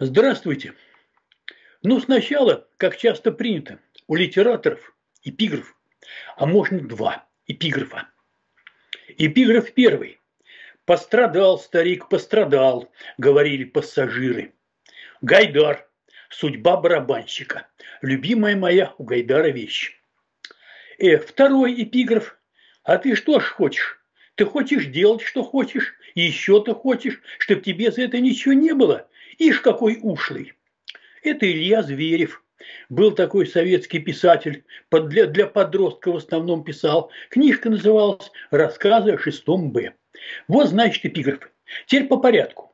Здравствуйте. Ну, сначала, как часто принято, у литераторов эпиграф, а можно два эпиграфа. Эпиграф первый. Пострадал старик, пострадал, говорили пассажиры. Гайдар, судьба барабанщика, любимая моя у Гайдара вещь. Э, второй эпиграф. А ты что ж хочешь? Ты хочешь делать, что хочешь, и еще ты хочешь, чтобы тебе за это ничего не было. Ишь, какой ушлый. Это Илья Зверев. Был такой советский писатель, для, для подростков в основном писал. Книжка называлась «Рассказы о шестом Б». Вот, значит, эпиграфы. Теперь по порядку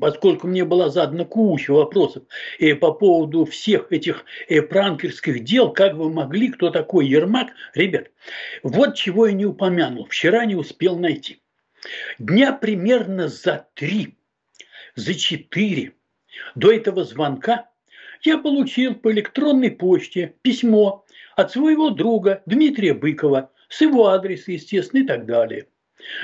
поскольку мне была задана куча вопросов э, по поводу всех этих э, пранкерских дел, как вы могли, кто такой Ермак, ребят, вот чего я не упомянул, вчера не успел найти. Дня примерно за три, за четыре. До этого звонка я получил по электронной почте письмо от своего друга Дмитрия Быкова с его адреса, естественно, и так далее –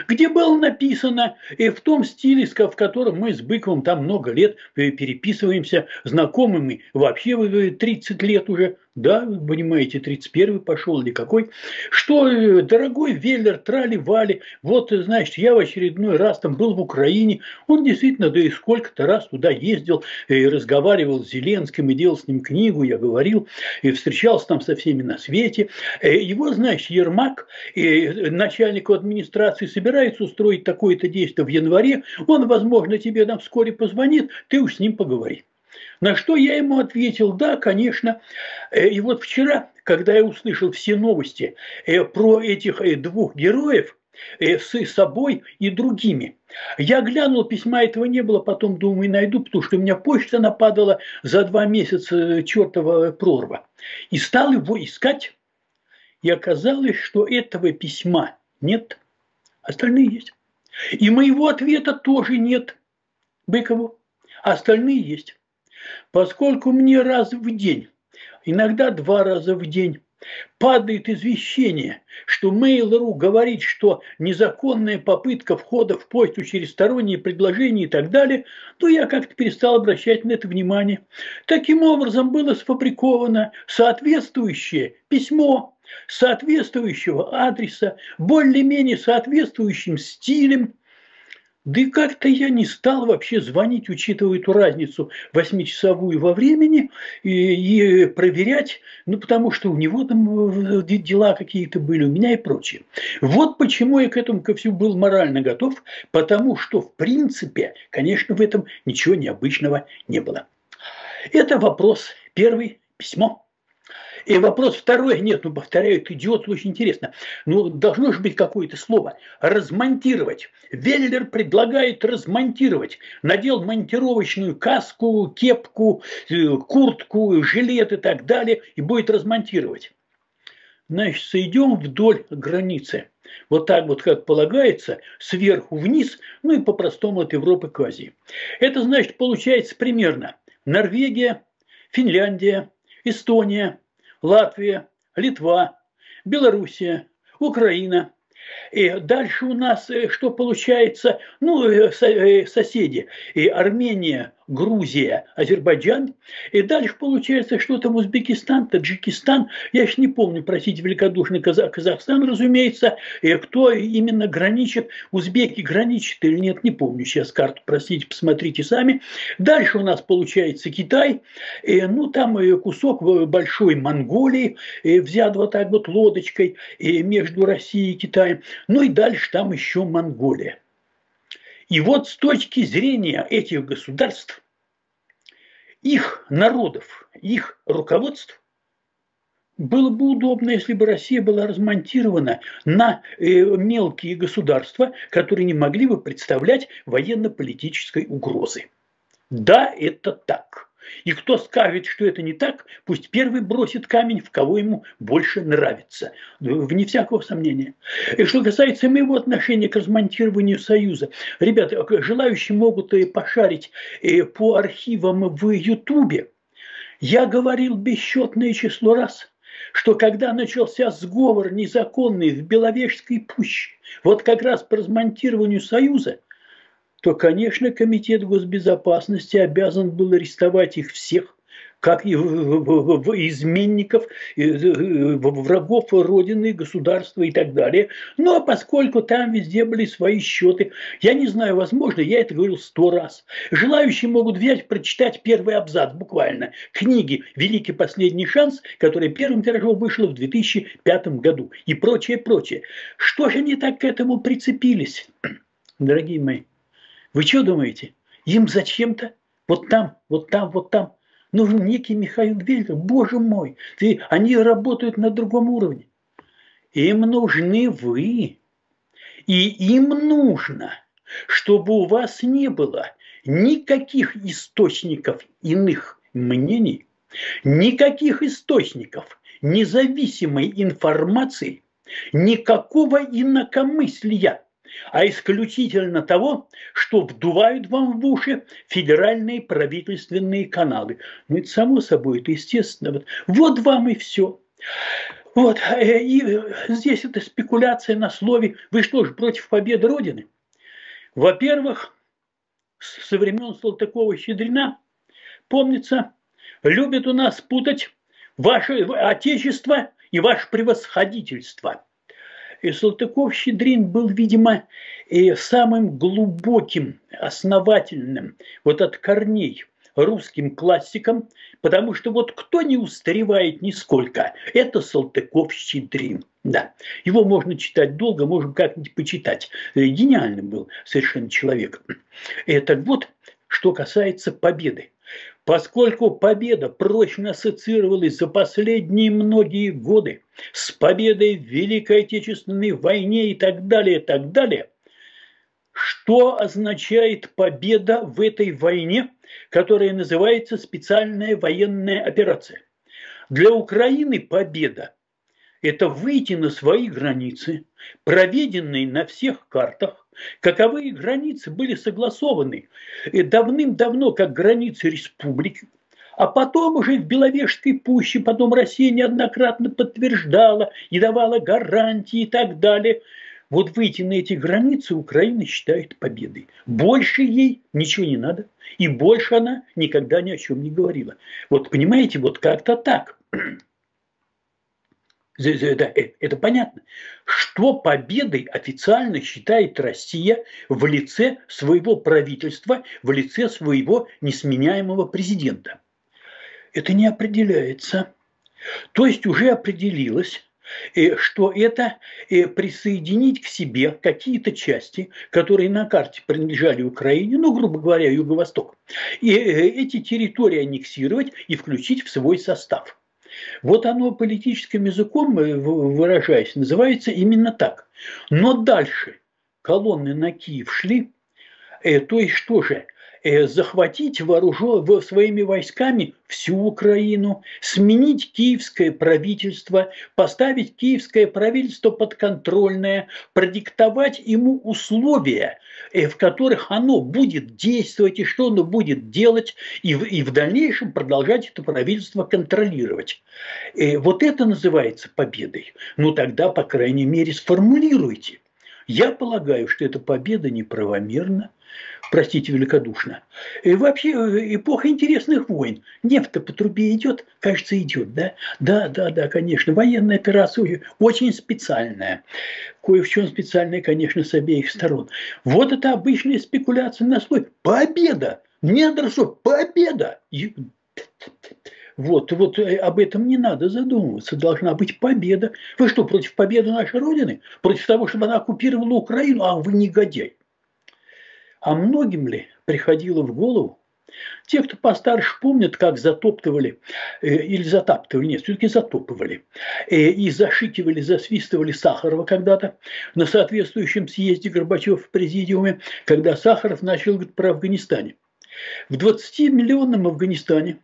где было написано и в том стиле, в котором мы с Быковым там много лет э, переписываемся, знакомыми вообще 30 лет уже, да, вы понимаете, 31-й пошел или какой, что, э, дорогой Веллер, трали-вали, вот, э, значит, я в очередной раз там был в Украине, он действительно, да и сколько-то раз туда ездил, и разговаривал с Зеленским, и делал с ним книгу, я говорил, и встречался там со всеми на свете. Э, его, знаешь, Ермак, начальник администрации, собирается устроить такое-то действие в январе, он, возможно, тебе там вскоре позвонит, ты уж с ним поговори. На что я ему ответил, да, конечно. Э, и вот вчера, когда я услышал все новости э, про этих э, двух героев, с собой и другими. Я глянул, письма этого не было, потом думаю, найду, потому что у меня почта нападала за два месяца чертова прорва. И стал его искать, и оказалось, что этого письма нет, остальные есть. И моего ответа тоже нет Быкову, остальные есть поскольку мне раз в день, иногда два раза в день, падает извещение, что Mail.ru говорит, что незаконная попытка входа в почту через сторонние предложения и так далее, то я как-то перестал обращать на это внимание. Таким образом было сфабриковано соответствующее письмо соответствующего адреса, более-менее соответствующим стилем, да и как-то я не стал вообще звонить, учитывая эту разницу восьмичасовую во времени, и, и проверять, ну, потому что у него там э, дела какие-то были, у меня и прочее. Вот почему я к этому ко всему был морально готов, потому что, в принципе, конечно, в этом ничего необычного не было. Это вопрос первый, письмо и вопрос второй, нет, ну повторяю, это идиот, очень интересно. Ну, должно же быть какое-то слово. Размонтировать. Веллер предлагает размонтировать. Надел монтировочную каску, кепку, э, куртку, жилет и так далее, и будет размонтировать. Значит, сойдем вдоль границы. Вот так вот, как полагается, сверху вниз, ну и по-простому от Европы к Азии. Это значит, получается примерно Норвегия, Финляндия, Эстония, Латвия, Литва, Белоруссия, Украина. И дальше у нас э, что получается? Ну, э, э, соседи. И Армения, Грузия, Азербайджан. И дальше получается, что там Узбекистан, Таджикистан. Я еще не помню, простите, великодушный Казах, Казахстан, разумеется. И кто именно граничит, узбеки граничат или нет, не помню сейчас карту, простите, посмотрите сами. Дальше у нас получается Китай. И, ну, там кусок большой Монголии, и взят вот так вот лодочкой и между Россией и Китаем. Ну и дальше там еще Монголия. И вот с точки зрения этих государств, их народов, их руководств, было бы удобно, если бы Россия была размонтирована на э, мелкие государства, которые не могли бы представлять военно-политической угрозы. Да, это так. И кто скажет, что это не так, пусть первый бросит камень, в кого ему больше нравится. Вне всякого сомнения. И что касается моего отношения к размонтированию Союза. Ребята, желающие могут и пошарить э, по архивам в Ютубе. Я говорил бесчетное число раз – что когда начался сговор незаконный в Беловежской пуще, вот как раз по размонтированию Союза, то, конечно, Комитет госбезопасности обязан был арестовать их всех, как и изменников, врагов Родины, государства и так далее. Но поскольку там везде были свои счеты, я не знаю, возможно, я это говорил сто раз. Желающие могут взять, прочитать первый абзац буквально книги «Великий последний шанс», которая первым тиражом вышла в 2005 году и прочее, прочее. Что же они так к этому прицепились, дорогие мои? Вы что думаете? Им зачем-то вот там, вот там, вот там – Нужен некий Михаил Вельтер. Боже мой, ты, они работают на другом уровне. Им нужны вы. И им нужно, чтобы у вас не было никаких источников иных мнений, никаких источников независимой информации, никакого инакомыслия а исключительно того, что вдувают вам в уши федеральные правительственные каналы. Ну, это само собой, это естественно. Вот, вот вам и все. Вот, э, и здесь это спекуляция на слове. Вы что же, против победы Родины? Во-первых, со времен Салтыкова-Щедрина, помнится, любят у нас путать ваше отечество и ваше превосходительство – и Салтыков-Щедрин был, видимо, и самым глубоким, основательным, вот от корней, русским классиком, потому что вот кто не устаревает нисколько, это Салтыков-Щедрин. Да, его можно читать долго, можно как-нибудь почитать. Гениальным был совершенно человек. Это вот, что касается победы. Поскольку победа прочно ассоциировалась за последние многие годы с победой в Великой Отечественной войне и так далее, и так далее, что означает победа в этой войне, которая называется специальная военная операция? Для Украины победа – это выйти на свои границы, проведенные на всех картах, Каковые границы были согласованы давным-давно как границы республики, а потом уже в Беловежской пуще, потом Россия неоднократно подтверждала и давала гарантии и так далее. Вот выйти на эти границы Украина считает победой. Больше ей ничего не надо, и больше она никогда ни о чем не говорила. Вот понимаете, вот как-то так. Это, э, это понятно. Что победой официально считает Россия в лице своего правительства, в лице своего несменяемого президента? Это не определяется. То есть уже определилось, э, что это э, присоединить к себе какие-то части, которые на карте принадлежали Украине, ну, грубо говоря, Юго-Восток, и эти территории аннексировать и включить в свой состав – вот оно политическим языком, э, выражаясь, называется именно так. Но дальше колонны на Киев шли, э, то есть что же, захватить вооружен, своими войсками всю Украину, сменить киевское правительство, поставить киевское правительство подконтрольное, продиктовать ему условия, э, в которых оно будет действовать и что оно будет делать, и в, и в дальнейшем продолжать это правительство контролировать. И э, вот это называется победой. Ну тогда, по крайней мере, сформулируйте. Я полагаю, что эта победа неправомерна, простите великодушно. И вообще э, эпоха интересных войн. Нефть по трубе идет, кажется, идет, да? Да, да, да, конечно. Военная операция очень специальная. Кое в чем специальная, конечно, с обеих сторон. Вот это обычная спекуляция на слой. Победа! Не адресу, победа! Вот, вот э, об этом не надо задумываться. Должна быть победа. Вы что, против победы нашей Родины? Против того, чтобы она оккупировала Украину? А вы негодяй. А многим ли приходило в голову, те, кто постарше помнят, как затоптывали, э, или затаптывали, нет, все-таки затопывали, э, и зашикивали, засвистывали Сахарова когда-то на соответствующем съезде Горбачев в президиуме, когда Сахаров начал говорить про Афганистане. В 20-миллионном Афганистане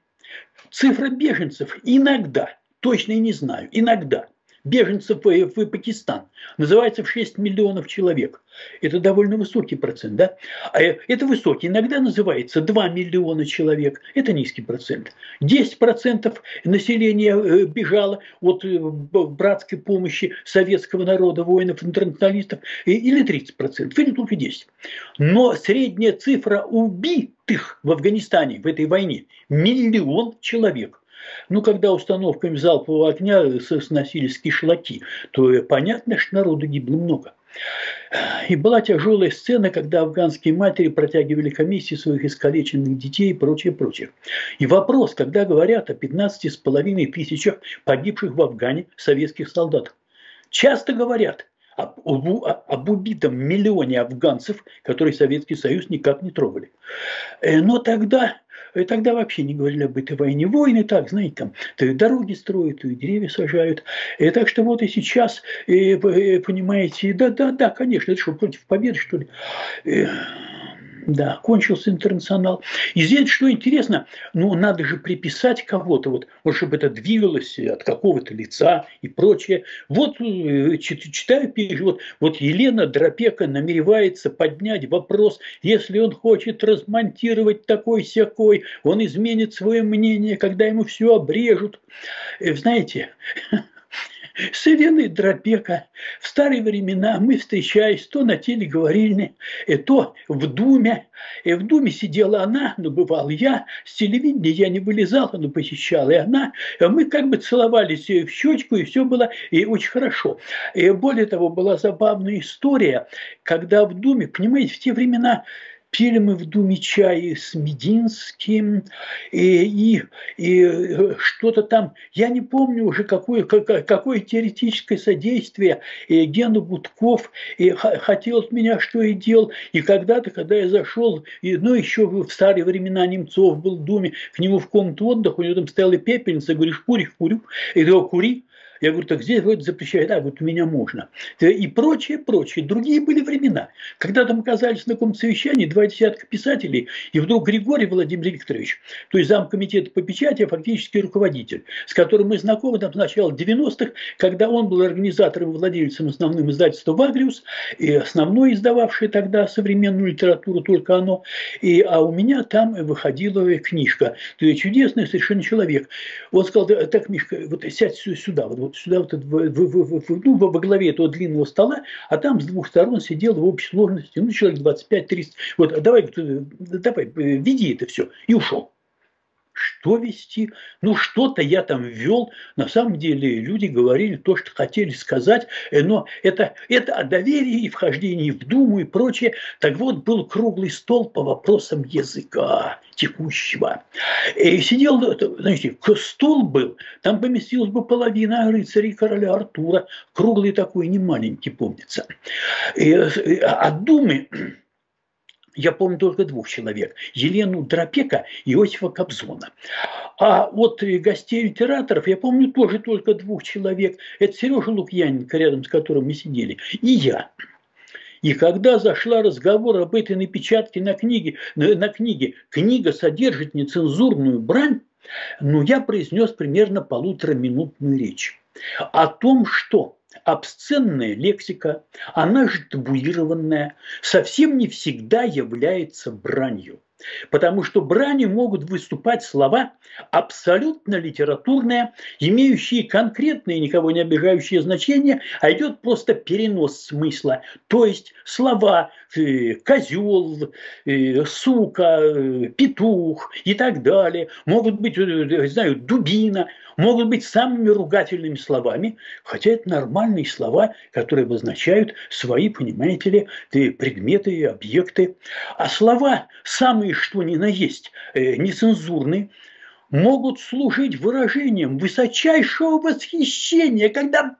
цифра беженцев иногда, точно и не знаю, иногда беженцев в Пакистан. Называется в 6 миллионов человек. Это довольно высокий процент, да? А э, это высокий. Иногда называется 2 миллиона человек. Это низкий процент. 10% населения э, бежало от э, братской помощи советского народа, воинов, интернационалистов. Или 30%. Или только 10. Но средняя цифра убитых в Афганистане в этой войне – миллион человек. Ну, когда установками залпового огня сносились кишлаки, то понятно, что народу гибло много. И была тяжелая сцена, когда афганские матери протягивали комиссии своих искалеченных детей и прочее, прочее. И вопрос, когда говорят о 15,5 тысячах погибших в Афгане советских солдат. Часто говорят об, об, об убитом миллионе афганцев, которые Советский Союз никак не трогали. Э, но тогда тогда вообще не говорили об этой войне. Войны так, знаете, там то и дороги строят, то и деревья сажают. И так что вот и сейчас, и, понимаете, да-да-да, конечно, это что, против победы, что ли? Да, кончился интернационал. И здесь, что интересно, ну, надо же приписать кого-то, вот, вот чтобы это двигалось от какого-то лица и прочее. Вот э, читаю, вот, вот Елена Дропека намеревается поднять вопрос, если он хочет размонтировать такой-сякой, он изменит свое мнение, когда ему все обрежут. Э, знаете, с Ириной Дропека в старые времена мы встречались то на телеговорильне, и то в Думе. И в Думе сидела она, но бывал я, с телевидения я не вылезала, но посещала и она. И мы как бы целовались в щечку, и все было и очень хорошо. И более того, была забавная история, когда в Думе, понимаете, в те времена пили мы в Думе чай с Мединским, и, и, и э, что-то там, я не помню уже, какое, какое теоретическое содействие Гена Будков и хотел от меня, что и делал. И когда-то, когда я зашел, и, ну, еще в старые времена Немцов был в Думе, к нему в комнату отдыха, у него там стояла пепельница, говоришь, куришь, курю. И говорю, кури. Я говорю, так здесь вот запрещают, а вот у меня можно. И прочее, прочее. Другие были времена. Когда там оказались на каком-то совещании два десятка писателей, и вдруг Григорий Владимир Викторович, то есть замкомитета по печати, а фактически руководитель, с которым мы знакомы там с начала 90-х, когда он был организатором и владельцем основным издательства «Вагриус», и основной издававший тогда современную литературу, только оно. И, а у меня там выходила книжка. То есть чудесный совершенно человек. Он сказал, так, Мишка, вот сядь сюда, вот вот сюда вот, в, в, в, ну, во главе этого длинного стола, а там с двух сторон сидел в общей сложности, ну, человек 25-30. Вот, давай, давай, веди это все. И ушел. Что вести? Ну, что-то я там ввел. На самом деле люди говорили то, что хотели сказать, э, но это, это о доверии и вхождении в Думу и прочее. Так вот, был круглый стол по вопросам языка текущего. И сидел, знаете, стол был, там поместилась бы половина рыцарей короля Артура, круглый такой, не маленький, помнится. И, а Думы я помню только двух человек. Елену Дропека и Иосифа Кобзона. А вот гостей литераторов я помню тоже только двух человек. Это Сережа Лукьяненко, рядом с которым мы сидели, и я. И когда зашла разговор об этой напечатке на книге, на, на книге «Книга содержит нецензурную брань», ну, я произнес примерно полутораминутную речь о том, что обсценная лексика, она же табуированная, совсем не всегда является бранью. Потому что бранью могут выступать слова абсолютно литературные, имеющие конкретные, никого не обижающие значения, а идет просто перенос смысла. То есть слова э, козел, э, сука, э, петух и так далее, могут быть, не знаю, дубина, могут быть самыми ругательными словами, хотя это нормальные слова, которые обозначают свои, понимаете ли, предметы и объекты. А слова, самые что ни на есть, э, нецензурные, могут служить выражением высочайшего восхищения, когда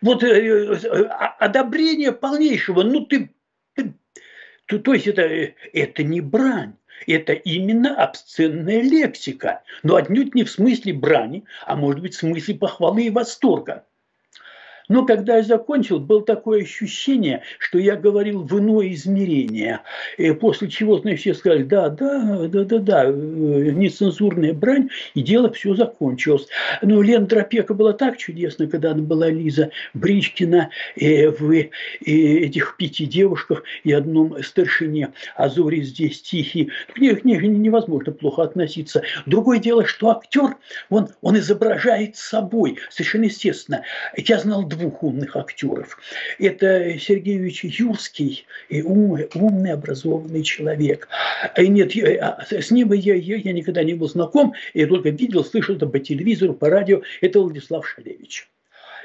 вот э, э, одобрение полнейшего, ну ты, то есть это, это не брань, это именно обсценная лексика, но отнюдь не в смысле брани, а может быть в смысле похвалы и восторга. Но когда я закончил, было такое ощущение, что я говорил в иное измерение. И после чего, значит, все сказали, да, да, да, да, да, э, нецензурная брань, и дело все закончилось. Но Лена Дропека была так чудесна, когда она была Лиза Бричкина э, в э, этих пяти девушках и одном старшине. А Зори здесь тихий. К ней, к ней невозможно плохо относиться. Другое дело, что актер, он, он изображает собой, совершенно естественно. Я знал двух умных актеров. Это Сергеевич Юрский, умный, умный образованный человек. И нет, а, с ним я, я, я никогда не был знаком, я только видел, слышал это по телевизору, по радио. Это Владислав Шалевич.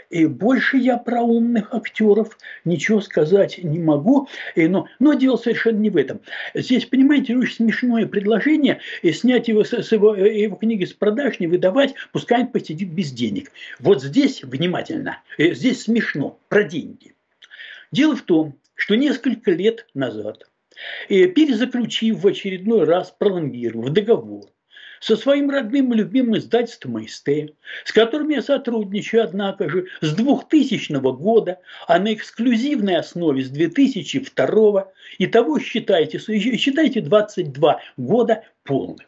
И больше я про умных актеров ничего сказать не могу. И, но, но дело совершенно не в этом. Здесь, понимаете, очень смешное предложение и снять его с, с его, его книги с продаж, не выдавать, пускай он посидит без денег. Вот здесь, внимательно, здесь смешно, про деньги. Дело в том, что несколько лет назад, перезаключив в очередной раз, пролонгировав договор со своим родным и любимым издательством АСТ, с которым я сотрудничаю, однако же, с 2000 года, а на эксклюзивной основе с 2002, и того считайте, считайте 22 года полных.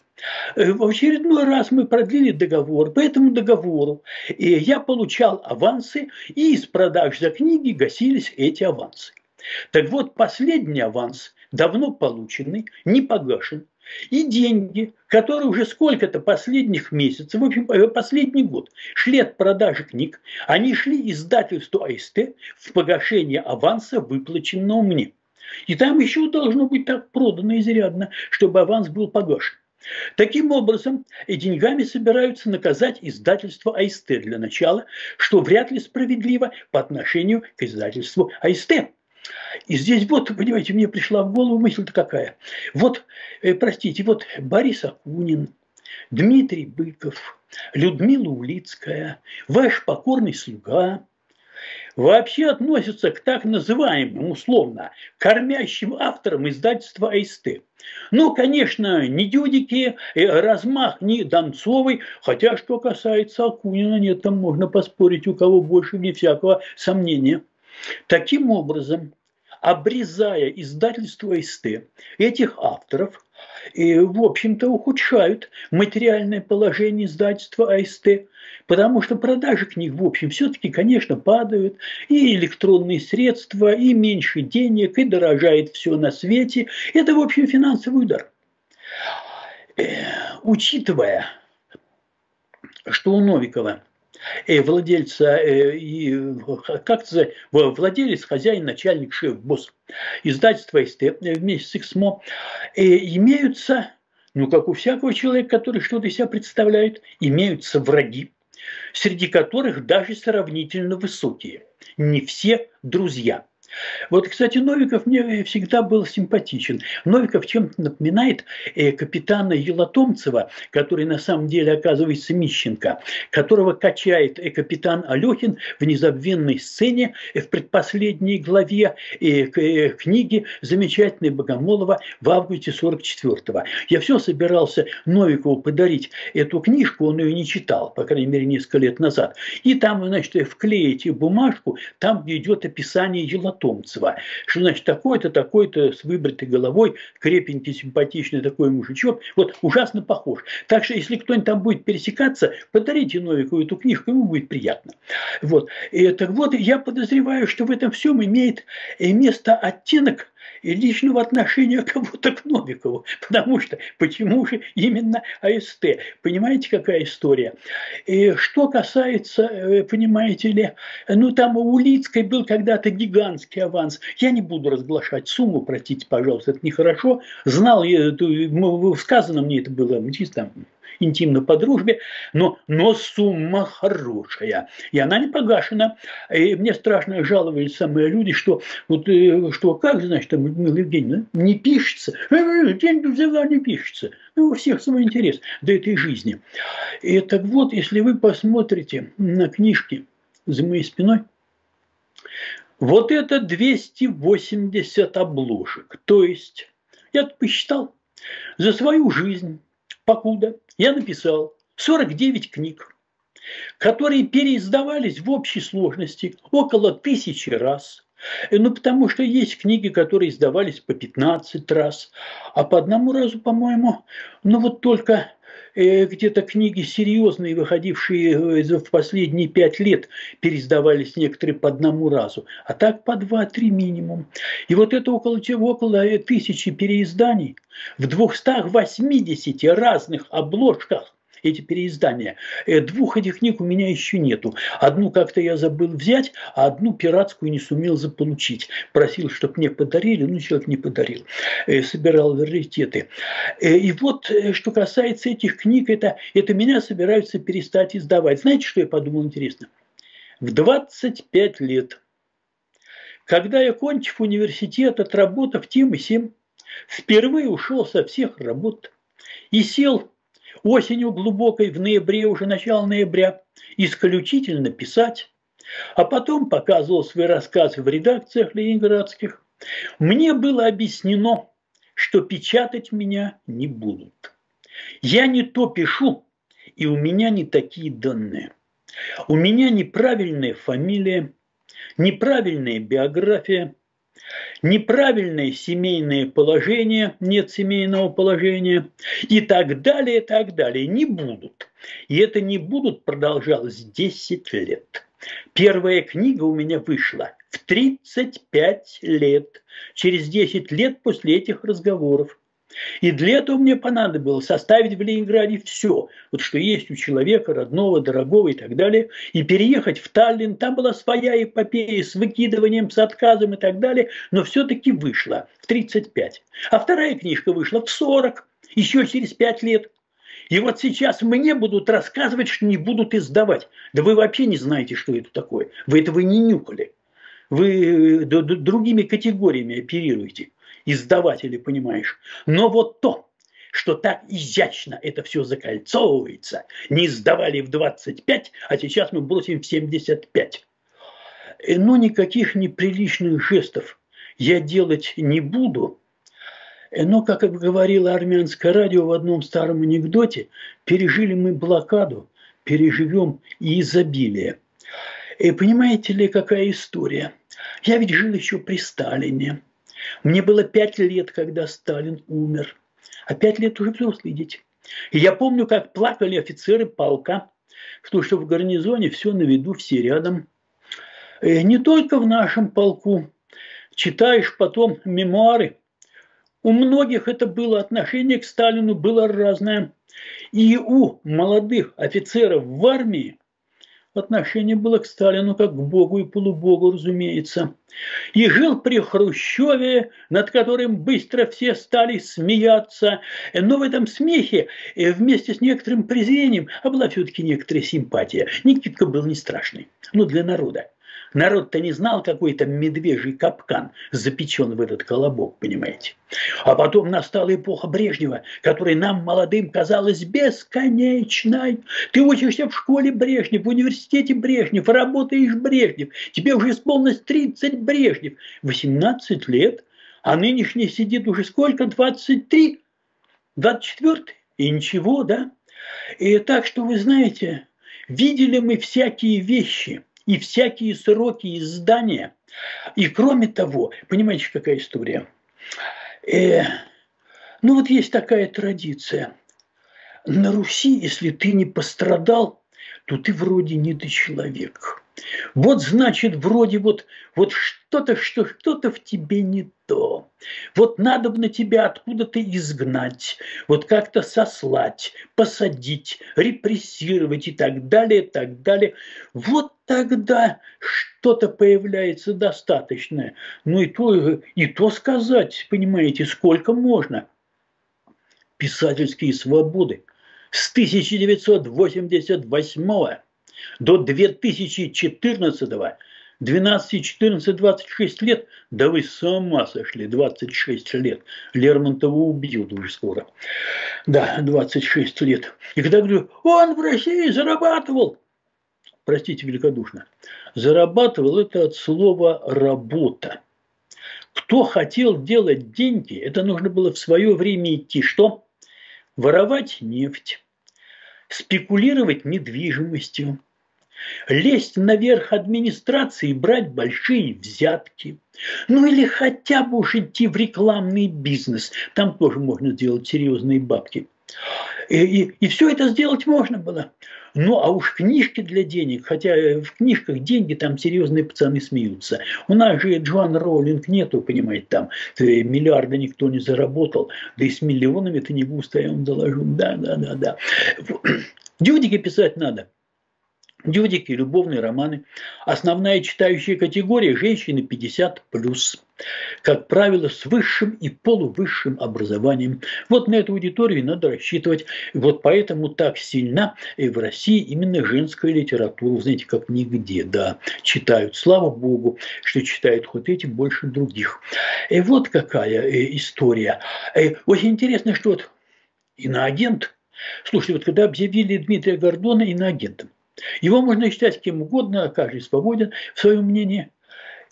Э, в очередной раз мы продлили договор. По этому договору я получал авансы, и из продаж за книги гасились эти авансы. Так вот, последний аванс, давно полученный, не погашен, и деньги, которые уже сколько-то последних месяцев, в общем, э, последний год, шли от продажи книг, они шли издательству АСТ в погашение аванса, выплаченного мне. И там еще должно быть так продано изрядно, чтобы аванс был погашен. Таким образом, деньгами собираются наказать издательство АСТ для начала, что вряд ли справедливо по отношению к издательству АСТ. И здесь вот, понимаете, мне пришла в голову мысль-то какая. Вот, э, простите, вот Борис Акунин, Дмитрий Быков, Людмила Улицкая, ваш покорный слуга, вообще относятся к так называемым, условно, кормящим авторам издательства АСТ. Ну, конечно, не Дюдики, э, Размах, не Донцовой, хотя, что касается Акунина, нет, там можно поспорить, у кого больше, не всякого сомнения. Таким образом, обрезая издательство СТ, этих авторов, и, в общем-то, ухудшают материальное положение издательства АСТ, потому что продажи книг, в общем, все-таки, конечно, падают, и электронные средства, и меньше денег, и дорожает все на свете. Это, в общем, финансовый удар. Э, учитывая, что у Новикова э, владельца, э, и, как это владелец, хозяин, начальник, шеф, босс издательства СТ э, вместе с Эксмо, э, имеются, ну, как у всякого человека, который что-то из себя представляет, имеются враги, среди которых даже сравнительно высокие. Не все друзья – вот, кстати, Новиков мне всегда был симпатичен. Новиков чем-то напоминает э, капитана Елатомцева, который на самом деле оказывается Мищенко, которого качает э, капитан Алехин в незабвенной сцене э, в предпоследней главе книги замечательной Богомолова в августе 44-го. Я все собирался Новикову подарить эту книжку, он ее не читал, по крайней мере, несколько лет назад. И там, значит, вклеите бумажку, там, где идет описание Елатомцева Потомцева, что значит такой-то, такой-то с выбритой головой, крепенький, симпатичный такой мужичок, вот ужасно похож. Так что если кто-нибудь там будет пересекаться, подарите Новикову эту книжку, ему будет приятно. Вот. И, так вот, я подозреваю, что в этом всем имеет место оттенок и личного отношения кого-то к Новикову. Потому что почему же именно АСТ? Понимаете, какая история? И что касается, э, понимаете ли, ну там у Улицкой был когда-то гигантский аванс. Я не буду разглашать сумму, простите, пожалуйста, это нехорошо. Знал я, сказано мне это было чисто интимно по дружбе, но, но сумма хорошая. И она не погашена. И мне страшно жаловались самые люди, что вот э, что как, значит, там Людмила Евгеньевна, не пишется. «Э, деньги взяла, не пишется. Ну, у всех свой интерес до этой жизни. И так вот, если вы посмотрите на книжки за моей спиной, вот это 280 обложек. То есть, я посчитал, за свою жизнь покуда я написал 49 книг, которые переиздавались в общей сложности около тысячи раз. Ну, потому что есть книги, которые издавались по 15 раз, а по одному разу, по-моему, ну вот только где-то книги серьезные, выходившие э, в последние пять лет, пересдавались некоторые по одному разу, а так по два-три минимум. И вот это около, около э, тысячи переизданий в 280 разных обложках эти переиздания. Э, двух этих книг у меня еще нету. Одну как-то я забыл взять, а одну пиратскую не сумел заполучить. Просил, чтобы мне подарили, но человек не подарил. Э, собирал раритеты. Э, и вот, что касается этих книг, это, это меня собираются перестать издавать. Знаете, что я подумал интересно? В 25 лет, когда я, кончив университет, отработав тем и сем, впервые ушел со всех работ и сел осенью глубокой, в ноябре, уже начало ноября, исключительно писать, а потом показывал свои рассказы в редакциях ленинградских, мне было объяснено, что печатать меня не будут. Я не то пишу, и у меня не такие данные. У меня неправильная фамилия, неправильная биография, неправильное семейное положение, нет семейного положения и так далее, и так далее. Не будут. И это не будут продолжалось 10 лет. Первая книга у меня вышла в 35 лет, через 10 лет после этих разговоров. И для этого мне понадобилось составить в Ленинграде все, вот что есть у человека, родного, дорогого и так далее, и переехать в Таллин. Там была своя эпопея с выкидыванием, с отказом и так далее, но все-таки вышла в 35. А вторая книжка вышла в 40, еще через 5 лет. И вот сейчас мне будут рассказывать, что не будут издавать. Да вы вообще не знаете, что это такое. Вы этого не нюхали. Вы э, другими категориями оперируете издаватели, понимаешь. Но вот то, что так изящно это все закольцовывается, не издавали в 25, а сейчас мы бросим в 75. Но ну, никаких неприличных жестов я делать не буду. Но, как говорило армянское радио в одном старом анекдоте, пережили мы блокаду, переживем и изобилие. И понимаете ли, какая история? Я ведь жил еще при Сталине. Мне было пять лет, когда Сталин умер. А пять лет уже взрослые дети. И я помню, как плакали офицеры полка, потому что в гарнизоне все на виду, все рядом. И э, не только в нашем полку. Читаешь потом мемуары. У многих это было отношение к Сталину было разное. И у молодых офицеров в армии отношение было к Сталину как к Богу и полубогу, разумеется. И жил при Хрущеве, над которым быстро все стали смеяться. Но в этом смехе э, вместе с некоторым презрением, а была все-таки некоторая симпатия. Никитка был не страшный, ну для народа. Народ-то не знал, какой то медвежий капкан запечен в этот колобок, понимаете. А потом настала эпоха Брежнева, которая нам, молодым, казалась бесконечной. Ты учишься в школе Брежнев, в университете Брежнев, работаешь Брежнев. Тебе уже исполнилось 30 Брежнев. 18 лет, а нынешний сидит уже сколько? 23? 24? И ничего, да? И так что, вы знаете, видели мы всякие вещи – и всякие сроки издания. И кроме того, понимаете, какая история? Э, ну вот есть такая традиция. На Руси, если ты не пострадал, то ты вроде не ты человек. Вот значит, вроде вот, вот что-то, что что-то в тебе не то. Вот надо бы на тебя откуда-то изгнать, вот как-то сослать, посадить, репрессировать и так далее, и так далее. Вот тогда что-то появляется достаточное. Ну и то, и то сказать, понимаете, сколько можно. Писательские свободы с 1988 до 2014 12, 14, 26 лет, да вы с ума сошли, 26 лет. Лермонтова убьют уже скоро. Да, 26 лет. И когда говорю, он в России зарабатывал, простите великодушно, зарабатывал это от слова «работа». Кто хотел делать деньги, это нужно было в свое время идти. Что? Воровать нефть, спекулировать недвижимостью, лезть наверх администрации и брать большие взятки. Ну или хотя бы уж идти в рекламный бизнес. Там тоже можно сделать серьезные бабки. И, и, и все это сделать можно было. Ну, а уж книжки для денег, хотя в книжках деньги, там серьезные пацаны смеются. У нас же Джоан Роулинг нету, понимаете, там миллиарда никто не заработал, да и с миллионами ты не густо, я вам доложу. Да, да, да, да. Дюдики писать надо – Дюдики, любовные романы. Основная читающая категория – женщины 50+. Как правило, с высшим и полувысшим образованием. Вот на эту аудиторию надо рассчитывать. Вот поэтому так сильна и в России именно женская литература. Знаете, как нигде, да, читают. Слава Богу, что читают хоть эти больше других. И вот какая э, история. И очень интересно, что вот иноагент. Слушайте, вот когда объявили Дмитрия Гордона иноагентом, его можно считать кем угодно, каждый свободен в своем мнении.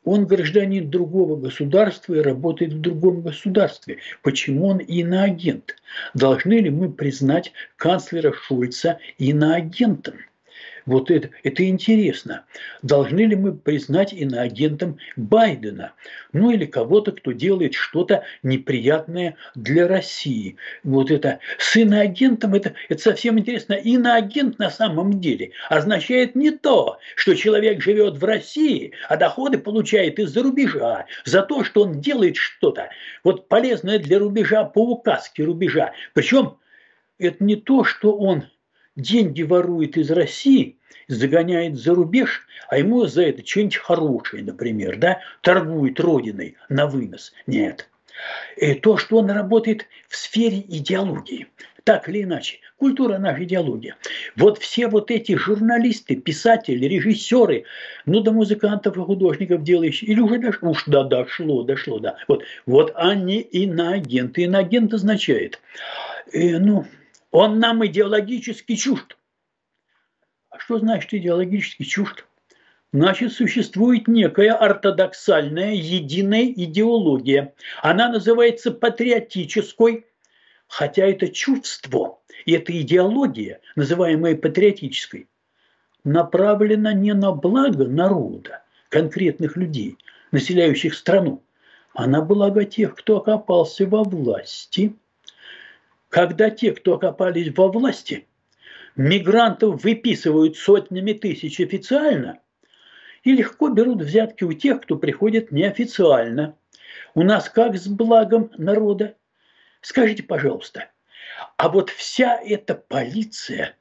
Он гражданин другого государства и работает в другом государстве. Почему он иноагент? Должны ли мы признать канцлера Шульца иноагентом? Вот это, это интересно. Должны ли мы признать иноагентом Байдена? Ну или кого-то, кто делает что-то неприятное для России. Вот это с иноагентом, это, это совсем интересно. Иноагент на самом деле означает не то, что человек живет в России, а доходы получает из-за рубежа, за то, что он делает что-то вот полезное для рубежа по указке рубежа. Причем это не то, что он деньги ворует из России, загоняет за рубеж, а ему за это что-нибудь хорошее, например, да, торгует родиной на вынос. Нет. И то, что он работает в сфере идеологии, так или иначе. Культура – наша идеология. Вот все вот эти журналисты, писатели, режиссеры, ну, до музыкантов и художников делающие, или уже дошло, уж да, дошло, дошло, да. Вот, вот они иноагенты. Иноагент означает, э, ну, он нам идеологически чужд. А что значит идеологически чужд? Значит, существует некая ортодоксальная единая идеология. Она называется патриотической, хотя это чувство и эта идеология, называемая патриотической, направлена не на благо народа, конкретных людей, населяющих страну, а на благо тех, кто окопался во власти. Когда те, кто окопались во власти – мигрантов выписывают сотнями тысяч официально и легко берут взятки у тех, кто приходит неофициально. У нас как с благом народа? Скажите, пожалуйста, а вот вся эта полиция,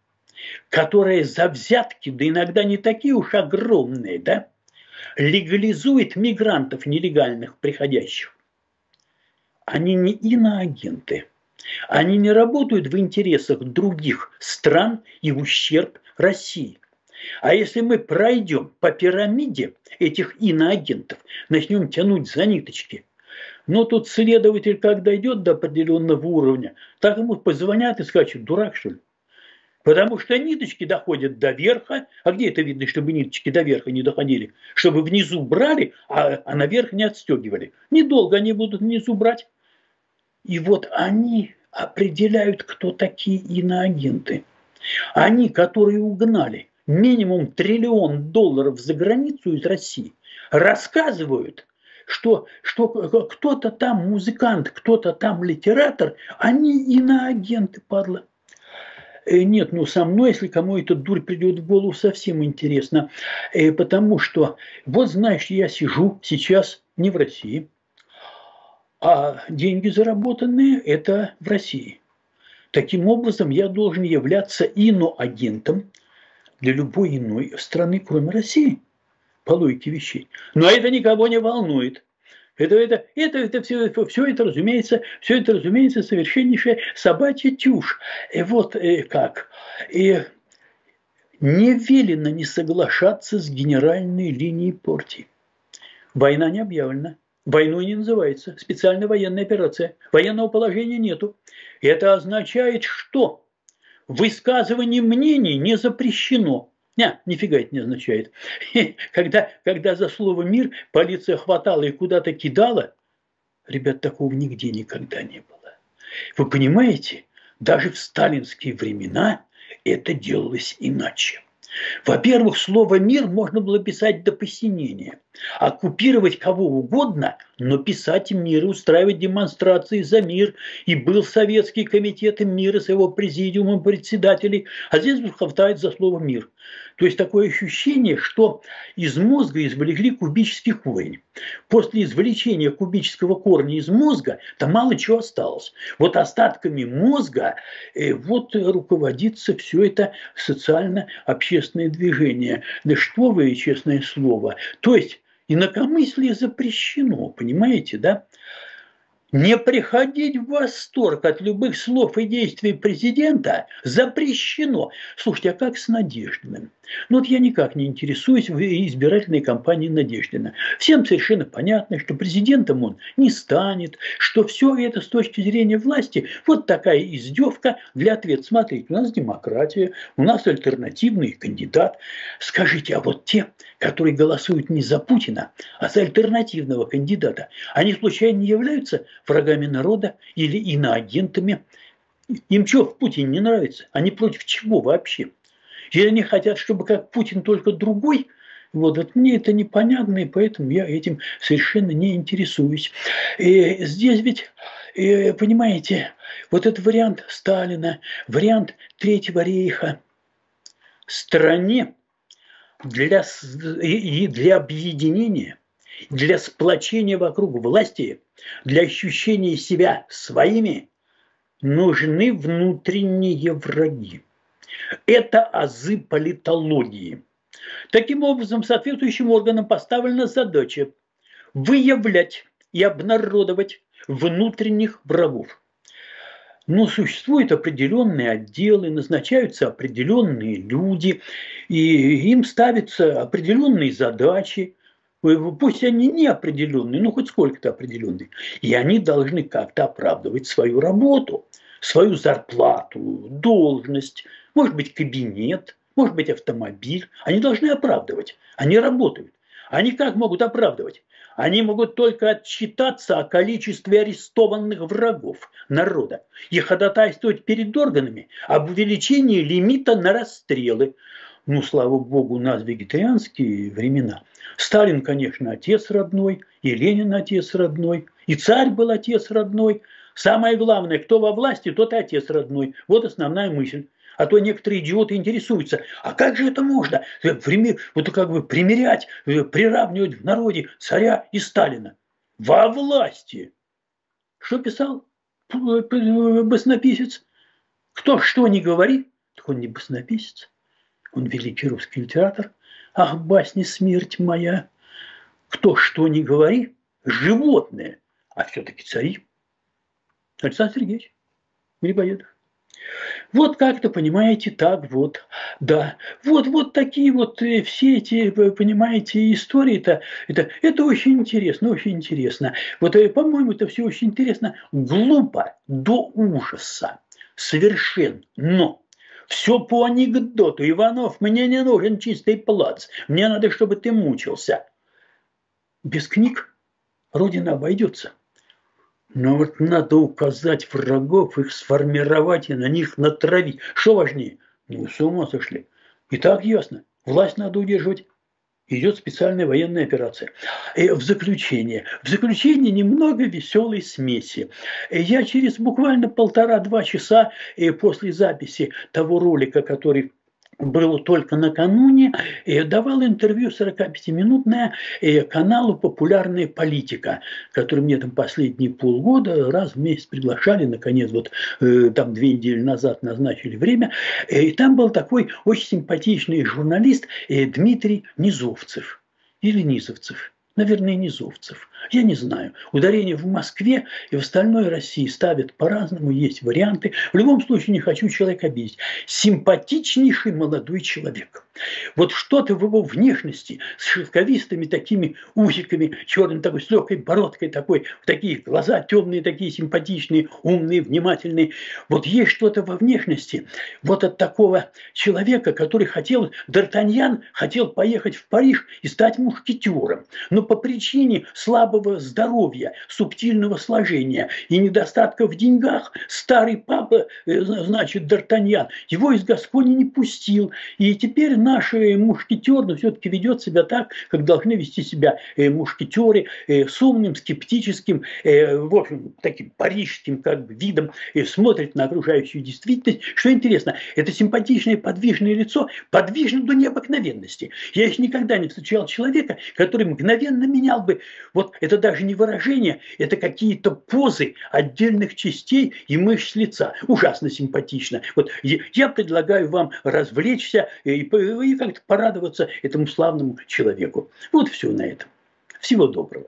которая за взятки, да иногда не такие уж огромные, да, легализует мигрантов нелегальных приходящих, они не иноагенты – они не работают в интересах других стран и ущерб России. А если мы пройдем по пирамиде этих иноагентов, начнем тянуть за ниточки, но тут следователь, когда идет до определенного уровня, так ему позвонят и скажут, дурак что ли? Потому что ниточки доходят до верха. А где это видно, чтобы ниточки до верха не доходили? Чтобы внизу брали, а, а наверх не отстегивали. Недолго они будут внизу брать. И вот они определяют, кто такие иноагенты. Они, которые угнали минимум триллион долларов за границу из России, рассказывают, что, что кто-то там музыкант, кто-то там литератор, они иноагенты, падла. Э, нет, ну со мной, если кому эта дурь придет в голову, совсем интересно. Э, потому что, вот знаешь, я сижу сейчас не в России, а деньги заработанные – это в России. Таким образом, я должен являться иноагентом для любой иной страны, кроме России, по логике вещей. Но это никого не волнует. Это, это, это, это все, все это, разумеется, все это, разумеется, совершеннейшая собачья тюшь. И вот э, как. И не велено не соглашаться с генеральной линией партии. Война не объявлена. Войной не называется. Специальная военная операция. Военного положения нету. Это означает, что высказывание мнений не запрещено. Не, нифига это не означает. Когда, когда за слово «мир» полиция хватала и куда-то кидала, ребят, такого нигде никогда не было. Вы понимаете, даже в сталинские времена это делалось иначе. Во-первых, слово «мир» можно было писать до посинения. Оккупировать кого угодно, но писать мир и устраивать демонстрации за мир. И был Советский комитет мира с его президиумом председателей. А здесь хватает за слово «мир». То есть такое ощущение, что из мозга извлекли кубический корень. После извлечения кубического корня из мозга там мало чего осталось. Вот остатками мозга э, вот руководится все это социально-общественное движение. Да что вы, честное слово. То есть инакомыслие запрещено, понимаете, да? Не приходить в восторг от любых слов и действий президента запрещено. Слушайте, а как с Надеждиным? Ну вот я никак не интересуюсь в избирательной кампании Надеждина. Всем совершенно понятно, что президентом он не станет, что все это с точки зрения власти вот такая издевка для ответа. Смотрите, у нас демократия, у нас альтернативный кандидат. Скажите, а вот те, которые голосуют не за Путина, а за альтернативного кандидата, они случайно не являются врагами народа или иноагентами? Им что в Путине не нравится? Они против чего вообще? Или они хотят, чтобы как Путин только другой? Вот, вот мне это непонятно, и поэтому я этим совершенно не интересуюсь. И здесь ведь, и, понимаете, вот этот вариант Сталина, вариант Третьего рейха стране для, и для объединения, для сплочения вокруг власти, для ощущения себя своими нужны внутренние враги. Это азы политологии. Таким образом, соответствующим органам поставлена задача выявлять и обнародовать внутренних врагов. Но существуют определенные отделы, назначаются определенные люди, и им ставятся определенные задачи, пусть они не определенные, но хоть сколько-то определенные, и они должны как-то оправдывать свою работу, свою зарплату, должность, может быть, кабинет, может быть, автомобиль. Они должны оправдывать. Они работают. Они как могут оправдывать? Они могут только отчитаться о количестве арестованных врагов народа и ходатайствовать перед органами об увеличении лимита на расстрелы. Ну, слава богу, у нас вегетарианские времена. Сталин, конечно, отец родной, и Ленин отец родной, и царь был отец родной. Самое главное, кто во власти, тот и отец родной. Вот основная мысль. А то некоторые идиоты интересуются, а как же это можно? Э, вот как бы примерять, э, приравнивать в народе царя и Сталина. Во власти. Что писал баснописец? Кто что не говорит, так он не баснописец. Он великий русский литератор. Ах, басни смерть моя. Кто что не говорит, животные, а все-таки цари. Александр Сергеевич Грибоедов. Вот как-то, понимаете, так вот, да. Вот, вот такие вот э, все эти, понимаете, истории-то, это, это очень интересно, очень интересно. Вот, э, по-моему, это все очень интересно, глупо до ужаса, совершенно. Но все по анекдоту. Иванов, мне не нужен чистый плац. Мне надо, чтобы ты мучился. Без книг Родина обойдется. Но вот надо указать врагов, их сформировать и на них натравить. Что важнее? Ну, с ума сошли. И так ясно. Власть надо удерживать. Идет специальная военная операция. И в заключение. В заключение немного веселой смеси. Я через буквально полтора-два часа после записи того ролика, который был только накануне, давал интервью 45-минутное э, каналу «Популярная политика», который мне там последние полгода раз в месяц приглашали, наконец, вот э, там две недели назад назначили время, э, и там был такой очень симпатичный журналист Дмитрий Низовцев или Низовцев – наверное, низовцев. Я не знаю. Ударение в Москве и в остальной России ставят по-разному, есть варианты. В любом случае не хочу человека обидеть. Симпатичнейший молодой человек. Вот что-то в его внешности с шелковистыми такими усиками, черным такой, с легкой бородкой такой, такие глаза темные, такие симпатичные, умные, внимательные. Вот есть что-то во внешности вот от такого человека, который хотел, Д'Артаньян хотел поехать в Париж и стать мушкетером. Но по причине слабого здоровья, субтильного сложения и недостатка в деньгах старый папа, э, значит, Д'Артаньян, его из Гаскони не пустил. И теперь наш мушкетер, но все-таки ведет себя так, как должны вести себя э, мушкетеры, э, с умным, скептическим, в общем, таким парижским как бы видом, смотрит на окружающую действительность. Что интересно, это симпатичное подвижное лицо подвижно до необыкновенности. Я еще никогда не встречал человека, который мгновенно менял бы, вот это даже не выражение, это какие-то позы отдельных частей и мышц лица. Ужасно симпатично. Вот я предлагаю вам развлечься и, и как-то порадоваться этому славному человеку. Вот все на этом. Всего доброго.